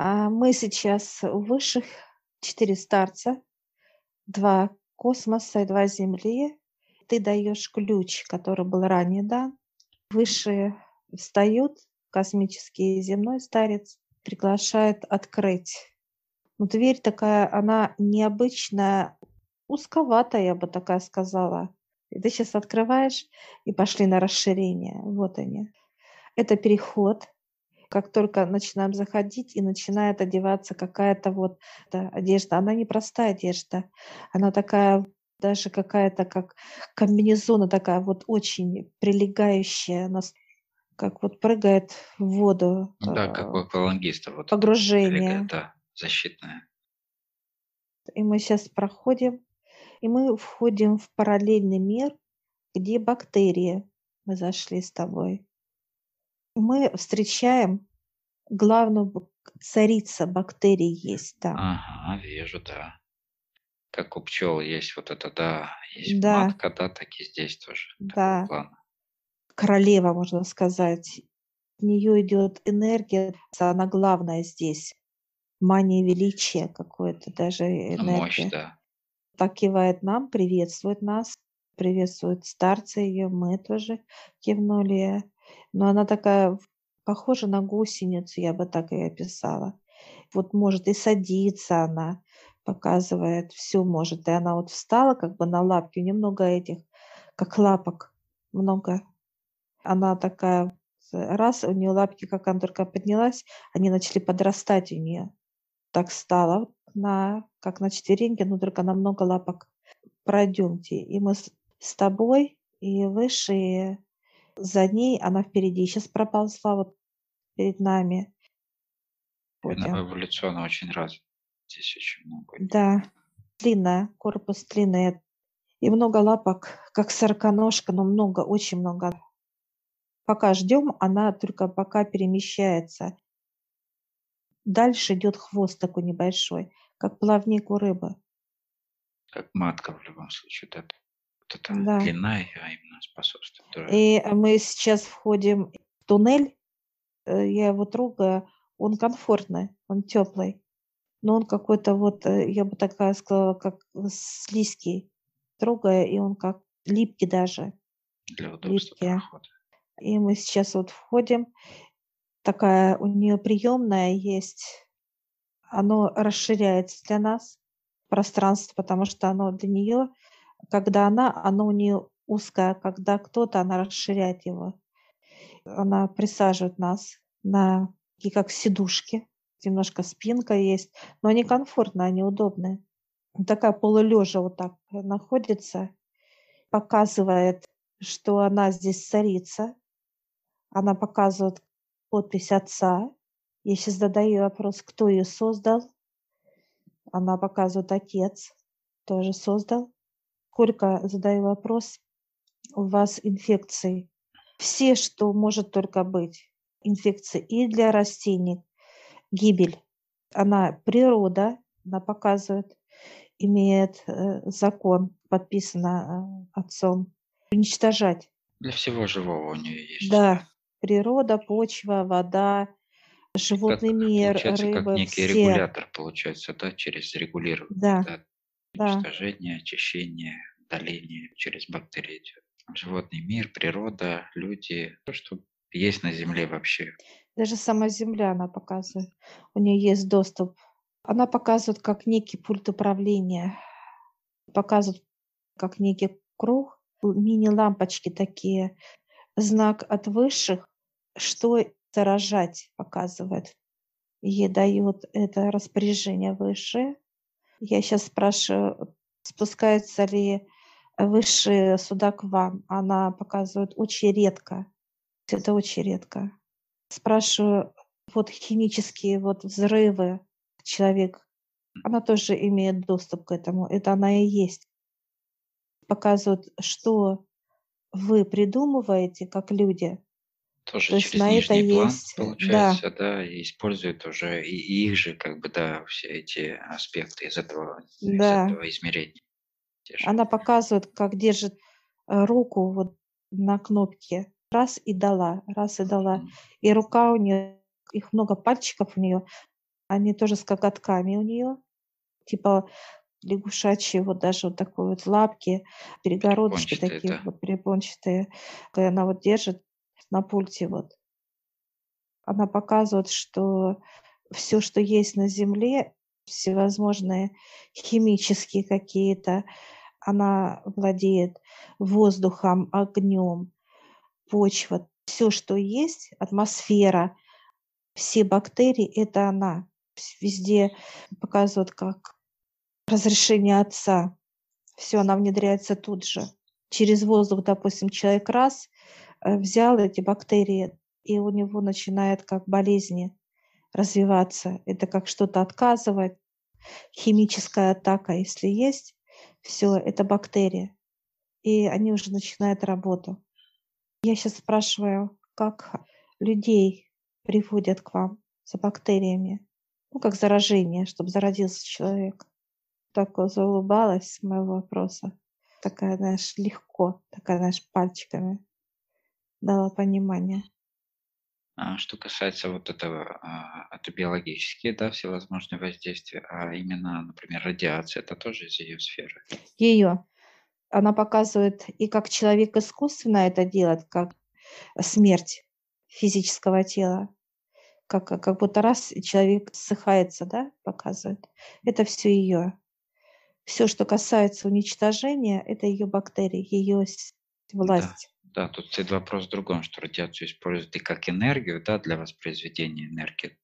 А, мы сейчас высших 4 старца, 2 космоса и 2 Земли. Ты даешь ключ, который был ранее дан. Высшие встают, космический и земной старец приглашает открыть. Ну, дверь такая, она необычная, узковатая, я бы такая сказала. И ты сейчас открываешь, и пошли на расширение. Вот они. Это переход. Как только начинаем заходить, и начинает одеваться какая-то вот да, одежда. Она не простая одежда. Она такая даже какая-то как комбинезона такая вот очень прилегающая, нас как вот прыгает в воду. Да, как у э, аквалангиста. Вот погружение. прыгает, да, защитная. И мы сейчас проходим, и мы входим в параллельный мир, где бактерии. Мы зашли с тобой. Мы встречаем главную бак- царица бактерий есть там. Ага, вижу, да. Как у пчел есть вот это, да, есть Да, матка, да, так и здесь тоже да, королева, можно сказать. От нее идет энергия, она главная здесь. Мания величия какое-то, даже Мощь, энергия. да. Так кивает нам, приветствует нас, приветствует старца ее, мы тоже кивнули. Но она такая похожа на гусеницу, я бы так и описала. Вот может и садиться она, показывает, все может. И она вот встала как бы на лапки, немного этих, как лапок, много. Она такая, раз, у нее лапки, как она только поднялась, они начали подрастать у нее. Так стала, вот на, как на четвереньке, но только на много лапок. Пройдемте. И мы с, с тобой, и выше, и за ней, она впереди. Сейчас проползла вот перед нами. Эволюционно очень развита. Здесь очень много. Да, длинная, корпус длинный. И много лапок, как сороконожка, но много, очень много. Пока ждем, она только пока перемещается. Дальше идет хвост такой небольшой, как плавник у рыбы. Как матка в любом случае. Это, вот эта Да. длина ее именно способствует. И мы сейчас входим в туннель. Э, Я его трогаю. Он комфортный, он теплый. Но он какой-то вот, э, я бы такая сказала, как слизкий. Трогая, и он как липкий даже. Для удобства Липкий. прохода. И мы сейчас вот входим. Такая у нее приемная есть. Оно расширяется для нас пространство, потому что оно для нее, когда она, оно у нее узкое, когда кто-то, она расширяет его. Она присаживает нас на такие как сидушки, немножко спинка есть, но они комфортные, они удобные. Такая полулежа вот так находится, показывает, что она здесь царица. Она показывает подпись отца. Я сейчас задаю вопрос, кто ее создал. Она показывает отец, тоже создал. Сколько, задаю вопрос, у вас инфекций? Все, что может только быть. Инфекции и для растений, гибель. Она природа, она показывает, имеет э, закон, подписано э, отцом, уничтожать. Для всего живого у нее есть. Да, природа, почва, вода, Как, животный мир, получается, как рыбы, некий все. регулятор, получается, да, через регулирование, Да, да, да, уничтожение, очищение, удаление через бактерии идет. Животный мир, природа, люди, то, что есть на Земле вообще. даже сама Земля она показывает. У нее есть доступ. Она показывает как некий пульт управления, показывает как некий круг, мини-лампочки такие, знак от высших, что заражать показывает. Ей дают это распоряжение высшее. Я сейчас спрашиваю, спускаются ли высшие сюда к вам. Она показывает очень редко. Это очень редко. Спрашиваю, вот химические вот взрывы человек, она тоже имеет доступ к этому. Это она и есть. Показывают, что вы придумываете как люди. Тоже То есть через на это план, есть, да, получается, да, и используют уже и их же, как бы, да, все эти аспекты из этого, из да. этого измерения. Же. Она показывает, как держит э, руку вот на кнопке. Раз и дала, раз и дала. И рука у нее, их много пальчиков у нее. Они тоже с коготками у нее, типа лягушачьи, вот даже вот такой вот лапки, перегородочки такие да. вот перепончатые. И она вот держит на пульте вот. Она показывает, что все, что есть на Земле, всевозможные химические какие-то, она владеет воздухом, огнем, почва, все, что есть, атмосфера, все бактерии– это она. Везде показывают как разрешение отца. Все, она внедряется тут же. Через воздух, допустим, человек раз э, взял эти бактерии, и у него начинает как болезни развиваться. Это как что-то отказывать. Химическая атака, если есть, все, это бактерии. И они уже начинают работу. Я сейчас спрашиваю, как людей приводят к вам за бактериями? Ну, как заражение, чтобы заразился человек. Так заулыбалась с моего вопроса. Такая, знаешь, легко, такая, знаешь, пальчиками дала понимание. А что касается вот этого, а, это биологические, да, всевозможные воздействия, а именно, например, радиация, это тоже из ее сферы. Ее. Она показывает и как человек искусственно это делает, как смерть физического тела, как, как будто раз человек ссыхается, да, показывает. Это все ее. Все, что касается уничтожения, это ее бактерии, ее власть. Да, тут стоит вопрос в другом, что радиацию используют и как энергию, да, для воспроизведения энергии,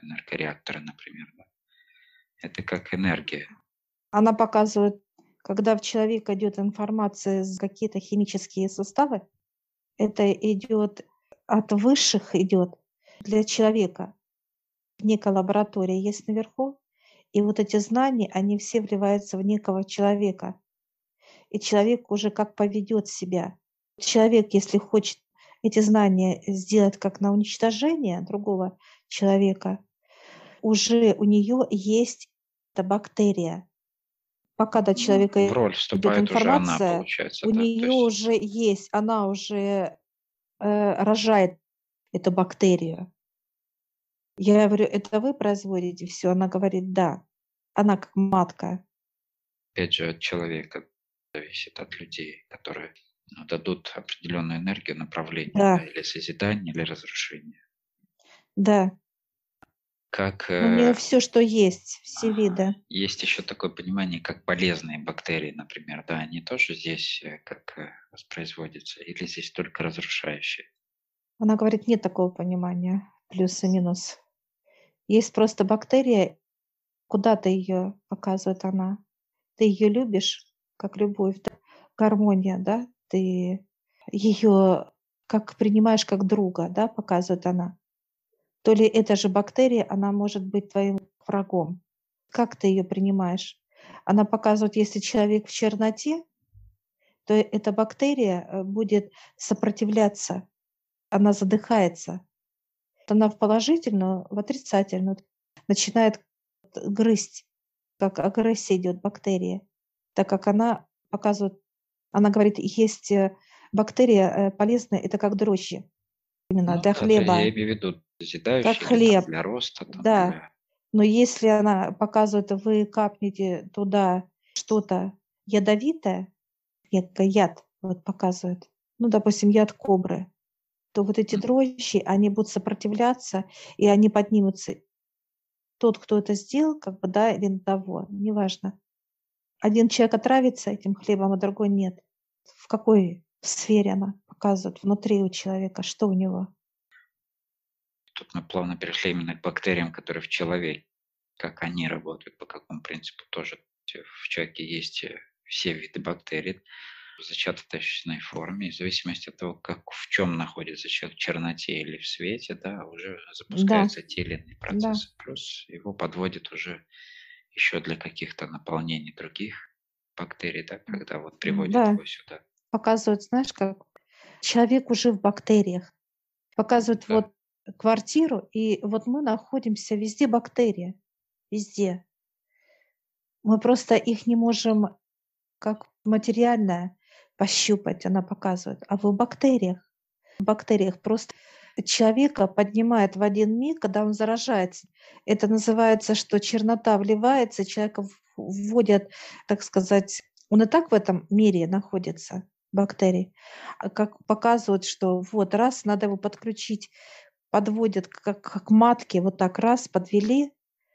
энергореакторы, например, да. Это как энергия. Она показывает, когда в человека идет информация из какие-то химические составы, это идет от высших идет для человека. Некая лаборатория есть наверху, и вот эти знания, они все вливаются в некого человека. И человек уже как поведет себя. Человек, если хочет эти знания сделать как на уничтожение другого человека, уже у нее есть эта бактерия. Пока до человека В роль вступает уже она, информация, получается, у да. нее есть уже есть, она уже э, рожает эту бактерию. Я говорю, это вы производите все? Она говорит, да. Она как матка. опять же, от человека зависит, от людей, которые ну, дадут определенную энергию, направление, Да. да, или созидание, или разрушение. Да. Как У нее э, все, что есть, все виды. есть еще такое понимание, как полезные бактерии, например, да, они тоже здесь э, как э, воспроизводятся, или здесь только разрушающие? Она говорит, нет такого понимания, плюс и минус. Есть просто бактерия, куда ты ее показывает она. Ты ее любишь, как любовь, да? гармония, да? Ты ее как принимаешь как друга, да, показывает она. То ли эта же бактерия, она может быть твоим врагом. Как ты ее принимаешь? Она показывает, если человек в черноте, то эта бактерия э, будет сопротивляться, она задыхается. Она в положительную, в отрицательную начинает грызть, как агрессия идет бактерия, так как она показывает, она говорит, есть э, бактерия э, полезная, это как дрожжи, именно Ну, для то я хлеба, имею в виду там хлеб, для роста, там, да. для... Но если она показывает, вы капнете туда что-то ядовитое, яд вот показывает, ну, допустим, яд кобры, то вот эти дрожжи, они будут сопротивляться, и они поднимутся. Тот, кто это сделал, как бы, да, или того, неважно. Один человек отравится этим хлебом, а другой нет. В какой сфере она показывает? Внутри у человека, что у него? Тут мы плавно перешли именно к бактериям, которые в человеке. Как они работают, по какому принципу тоже. В человеке есть э, все виды бактерий в зачаточной форме. И в зависимости от того, как, в чем находится человек, в черноте или в свете, да, уже запускаются те или иные процессы. Плюс его подводит уже еще для каких-то наполнений других бактерий, да, когда вот приводит Да. его сюда. Показывает, знаешь, как человек уже в бактериях. Показывает Да. вот квартиру, и вот мы находимся везде бактерии, везде. Мы просто их не можем как материально пощупать, она показывает. А вы в бактериях. В бактериях просто человека поднимает в один миг, когда он заражается. Это называется, что чернота вливается, человека вводят, так сказать, он и так в этом мире находится, бактерии, а как показывают, что вот раз надо его подключить, подводят как, как матки, вот так раз подвели,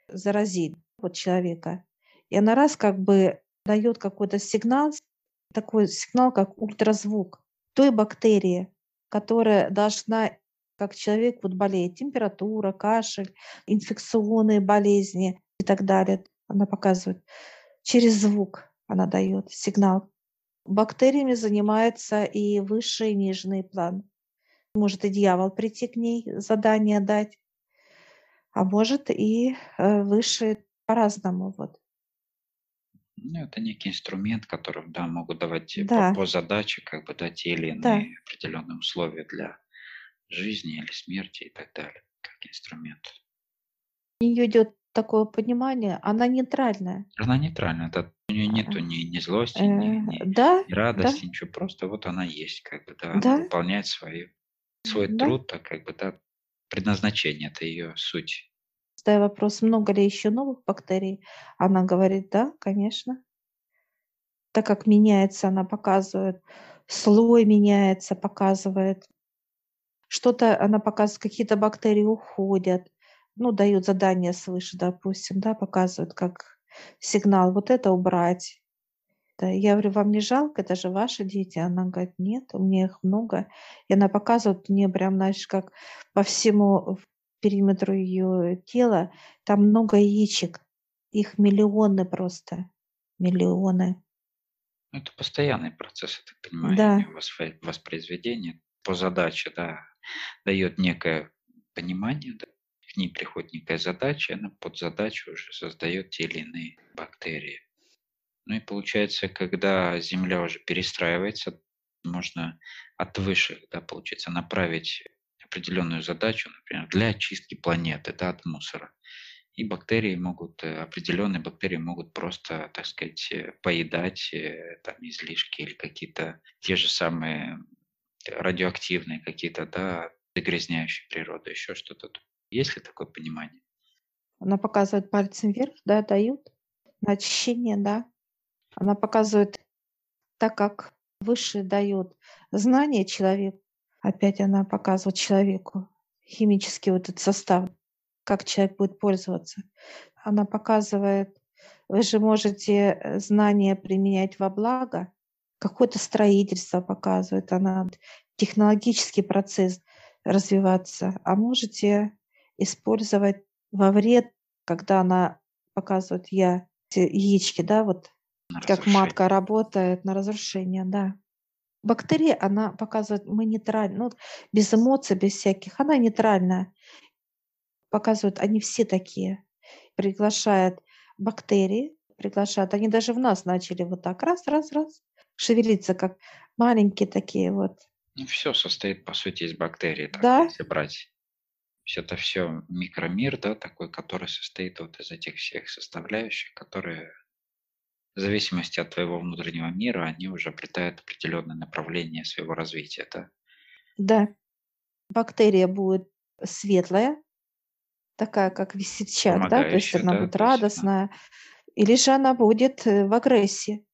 заразить вот человека. И она раз как бы дает какой-то сигнал, такой сигнал, как ультразвук той бактерии, которая должна, как человек вот болеет, температура, кашель, инфекционные болезни и так далее. Она показывает. Через звук она дает сигнал. Бактериями занимается и высший и нижний план. Может и дьявол прийти к ней, задание дать, а может и э, выше по-разному. Вот. Ну, это некий инструмент, который, да, могут давать Да, по, по задаче, как бы, да, те или да. иные определенные условия для жизни или смерти и так далее, как инструмент. У нее идет такое понимание, она нейтральная. Она нейтральная, да, у нее нету ни, ни злости, Э, ни, ни, Да, ни да, радости, ничего, просто вот она есть, как бы, да, она да, выполняет свою, свой да. труд, так как бы, да, предназначение, это ее суть. Задаю вопрос, много ли еще новых бактерий? Она говорит, да, конечно. Так как меняется, она показывает, слой меняется, показывает. Что-то она показывает, какие-то бактерии уходят, ну, дают задание свыше, допустим, да, показывают как сигнал, вот это убрать. Да, я говорю, вам не жалко, это же ваши дети. Она говорит, нет, у меня их много. И она показывает мне прям, знаешь, как по всему периметру ее тела, там много яичек, их миллионы просто, миллионы. Это постоянный процесс, я так понимаю, Да, воспроизведения по задаче, да, дает некое понимание, да, к ней приходит некая задача, она под задачу уже создает те или иные бактерии. Ну и получается, когда Земля уже перестраивается, можно от высших, да, получается, направить определенную задачу, например, для очистки планеты да, от мусора. И бактерии могут, э, определенные бактерии могут просто, так сказать, э, поедать э, там излишки или какие-то те же самые радиоактивные какие-то, да, загрязняющие природу, еще что-то. Есть ли такое понимание? она показывает пальцем вверх, да, дают на очищение, да. Она показывает, так как выше дает знание человеку, опять она показывает человеку химический вот этот состав, как человек будет пользоваться. Она показывает, вы же можете э, знания применять во благо, какое-то строительство показывает, она технологический процесс развиваться, а можете использовать во вред, когда она показывает я яички, да, вот На как разрушение. матка работает на разрушение, да. Бактерия, она показывает, мы нейтральны, ну, без эмоций, без всяких, она нейтральная. Показывают, они все такие. Приглашает бактерии, приглашают, они даже в нас начали вот так раз, раз, раз, шевелиться, как маленькие такие вот. Ну, все состоит, по сути, из бактерий, так, Да, если брать. Есть это все микромир, да, такой, который состоит вот из этих всех составляющих, которые в зависимости от твоего внутреннего мира, они уже обретают определенное направление своего развития, да. да. Бактерия будет светлая, такая, как весельчак, да, то есть она да, будет то есть радостная, или же она будет э, в агрессии.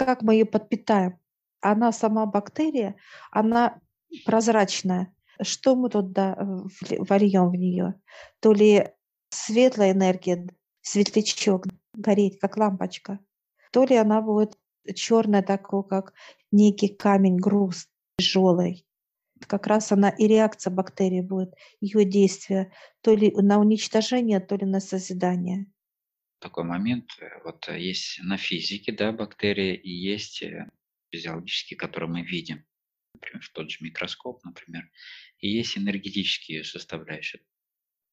Как мы ее подпитаем? Она сама бактерия, она прозрачная. Что мы туда вольем в нее? То ли светлая энергия, светлячок, гореть, как лампочка, то ли она будет черная, такой, как некий камень, груз тяжелый. Как раз она и реакция бактерии будет, ее действие, то ли на уничтожение, то ли на созидание. Такой момент, э, вот э, есть на физике, да, бактерии, и есть э, физиологические, которые мы видим, например, в тот же микроскоп, например, и есть энергетические составляющие.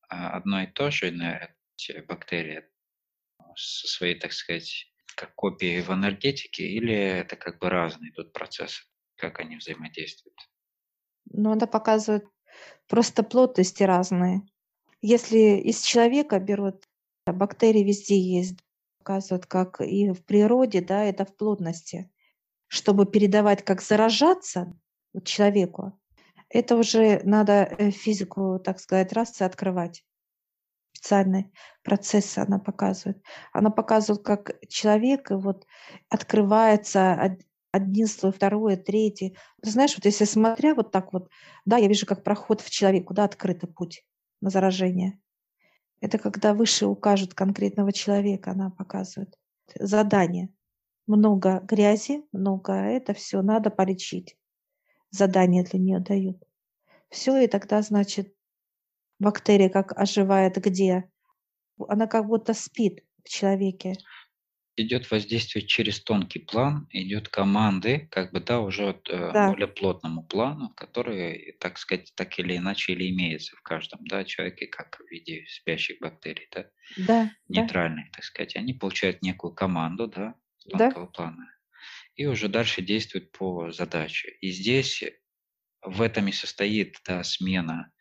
А Одно и то же бактерии со своей, так сказать, как копией в энергетике, или это как бы разные тут процессы, как они взаимодействуют? Но она показывает просто плотности разные. Если из человека берут, бактерии везде есть, показывают, как и в природе, да, это в плотности. Чтобы передавать, как заражаться человеку, Это уже надо э, физику, так сказать, раз и открывать. Специальные процессы она показывает. Она показывает, как человек вот открывается один слой, второй, третий. Ты знаешь, вот если смотря вот так вот, да, я вижу, как проход в человек, куда открытый путь на заражение. Это когда выше укажут конкретного человека, она показывает. Задание. Много грязи, много это все надо полечить. Задание для нее дают. Все, и тогда, значит, бактерия как оживает где? Она как будто спит в человеке идет воздействие через тонкий план, идет команды, как бы, да, уже вот, э, Да, более плотному плану, который, так сказать, так или иначе или имеется в каждом, да, человеке, как в виде спящих бактерий, да, да, да, нейтральных, так сказать. Они получают некую команду, да, с да. тонкого плана, и уже дальше действуют по задаче. И здесь в этом и состоит, да, смена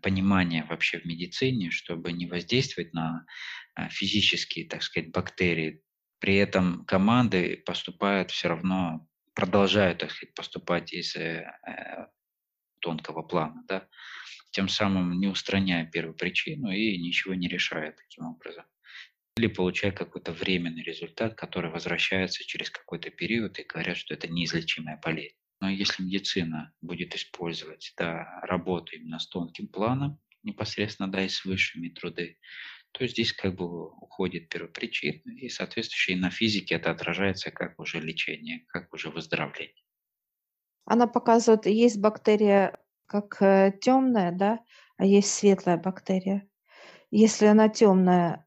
понимания вообще в медицине, чтобы не воздействовать на а, физические, так сказать, бактерии, при этом команды поступают все равно, продолжают, так сказать, поступать из э, э, тонкого плана, да, тем самым не устраняя первую причину и ничего не решая таким образом. Или получая какой-то временный результат, который возвращается через какой-то период и говорят, что это неизлечимая болезнь. Но если медицина будет использовать да, работу именно с тонким планом, непосредственно да, и с высшими труды, то здесь как бы уходит первопричина, и соответствующие на физике это отражается как уже лечение, как уже выздоровление. Она показывает, есть бактерия как э, темная, да, а есть светлая бактерия. Если она темная,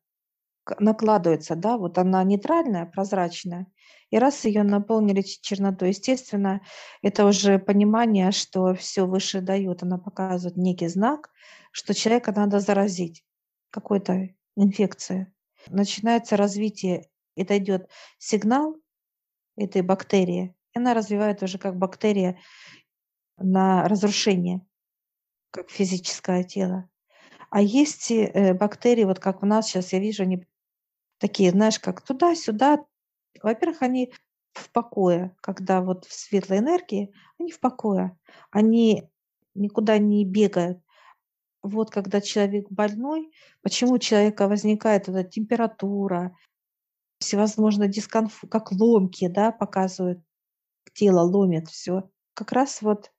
накладывается, да, вот она нейтральная, прозрачная, и раз ее наполнили чернотой, естественно, это уже понимание, что все выше дает, она показывает некий знак, что человека надо заразить какой-то инфекции. Начинается развитие, это идет сигнал этой бактерии, и она развивает уже как бактерия на разрушение, как физическое тело. А есть э, бактерии, вот как у нас сейчас, я вижу, они такие, знаешь, как туда-сюда. Во-первых, они в покое, когда вот в светлой энергии, они в покое. Они никуда не бегают, вот когда человек больной, почему у человека возникает вот эта температура, всевозможные дискомфорт, как ломки, да, показывают, тело ломит все. Как раз вот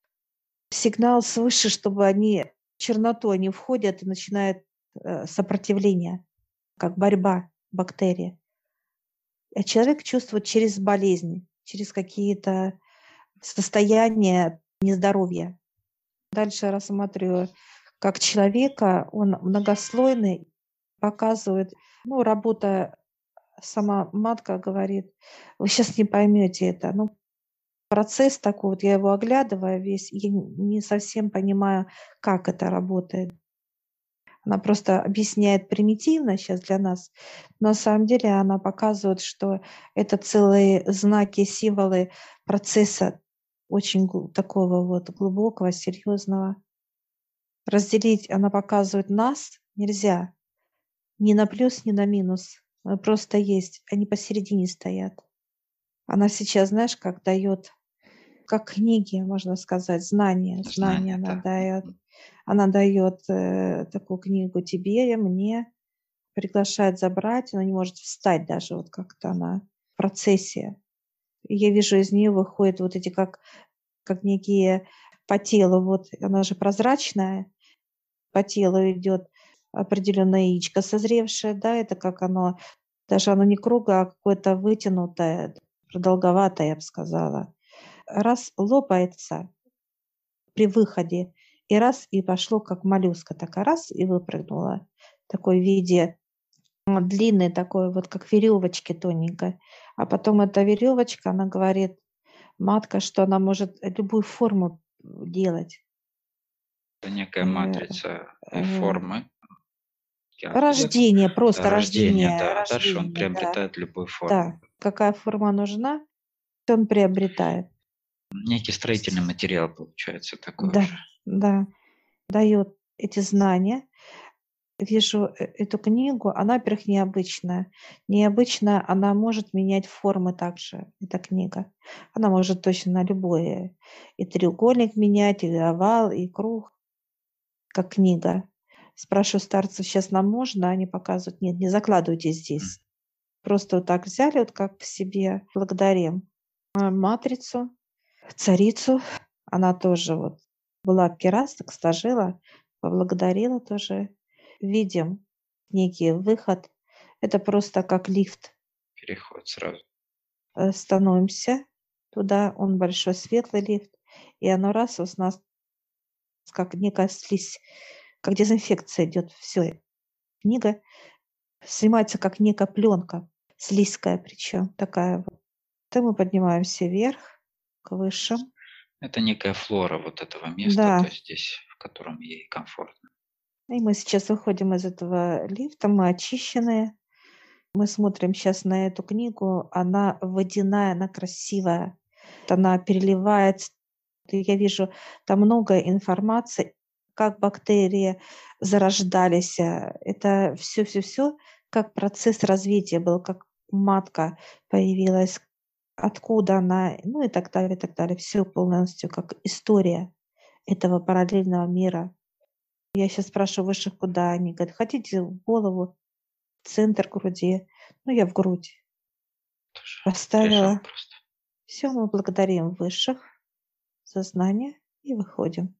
сигнал свыше, чтобы они черноту они входят и начинает э, сопротивление, как борьба бактерии. А человек чувствует через болезни, через какие-то состояния нездоровья. Дальше рассматриваю как человека, он многослойный, показывает, ну, работа, сама матка говорит, вы сейчас не поймете это, ну, процесс такой, вот я его оглядываю весь, я не совсем понимаю, как это работает. Она просто объясняет примитивно сейчас для нас, но на самом деле она показывает, что это целые знаки, символы процесса очень такого вот глубокого, серьезного разделить, она показывает нас нельзя. Ни на плюс, ни на минус. Просто есть. Они посередине стоят. Она сейчас, знаешь, как дает, как книги, можно сказать, знания. Знания она да. дает. Она дает э, такую книгу тебе, мне, приглашает забрать, она не может встать даже, вот как-то она в процессе. я вижу, из нее выходят вот эти как, как некие по телу, вот она же прозрачная, по телу идет определенное яичко созревшее, да, это как оно, даже оно не круглое, а какое-то вытянутое, продолговатое, я бы сказала. Раз лопается при выходе, и раз и пошло как моллюска, так раз и выпрыгнула. Такой в виде длинной такой, вот как веревочки тоненькой. А потом эта веревочка, она говорит, матка, что она может любую форму делать. Это некая матрица э, формы. Рождение, просто да, рождение. рождение, да. Рождение, Дальше он приобретает да. любую форму. Да, какая форма нужна, он приобретает. Некий строительный материал получается такой да, же. Да, дает эти знания. вижу э эту книгу, она, во-первых, необычная. Необычная, она может менять формы также, эта книга. Она может точно на любое и треугольник менять, и овал, и круг, как книга. Спрашиваю старцев: "Щас нам можно?" Они показывают: "Нет, не закладывайте здесь". Просто вот так взяли, вот как в себе. Благодарим, а, матрицу, царицу. Она тоже вот была в керастах, сложила, поблагодарила тоже. Видим некий выход. Это просто как лифт. Переход сразу. Э, становимся туда, он большой светлый лифт, и оно раз у нас как некая слизь, как дезинфекция идет. Всё. Книга снимается как некая пленка, слизкая причем такая вот. То мы поднимаемся вверх, к высшим. Это некая флора вот этого места, то Да. есть здесь, в котором ей комфортно. И мы сейчас выходим из этого лифта, мы очищенные. Мы смотрим щас на эту книгу. Она водяная, она красивая. Она переливается. Я вижу там много информации, как бактерии зарождались. Э, это всё как процесс развития был, как матка появилась, откуда она, ну и так далее, и так далее. Всё полностью как история этого параллельного мира. Я щас спрашиваю высших, куда. Они говорят: "Хотите в голову, в центр груди". Ну, я в грудь Тоже поставила. Всё, мы благодарим высших за знания и выходим.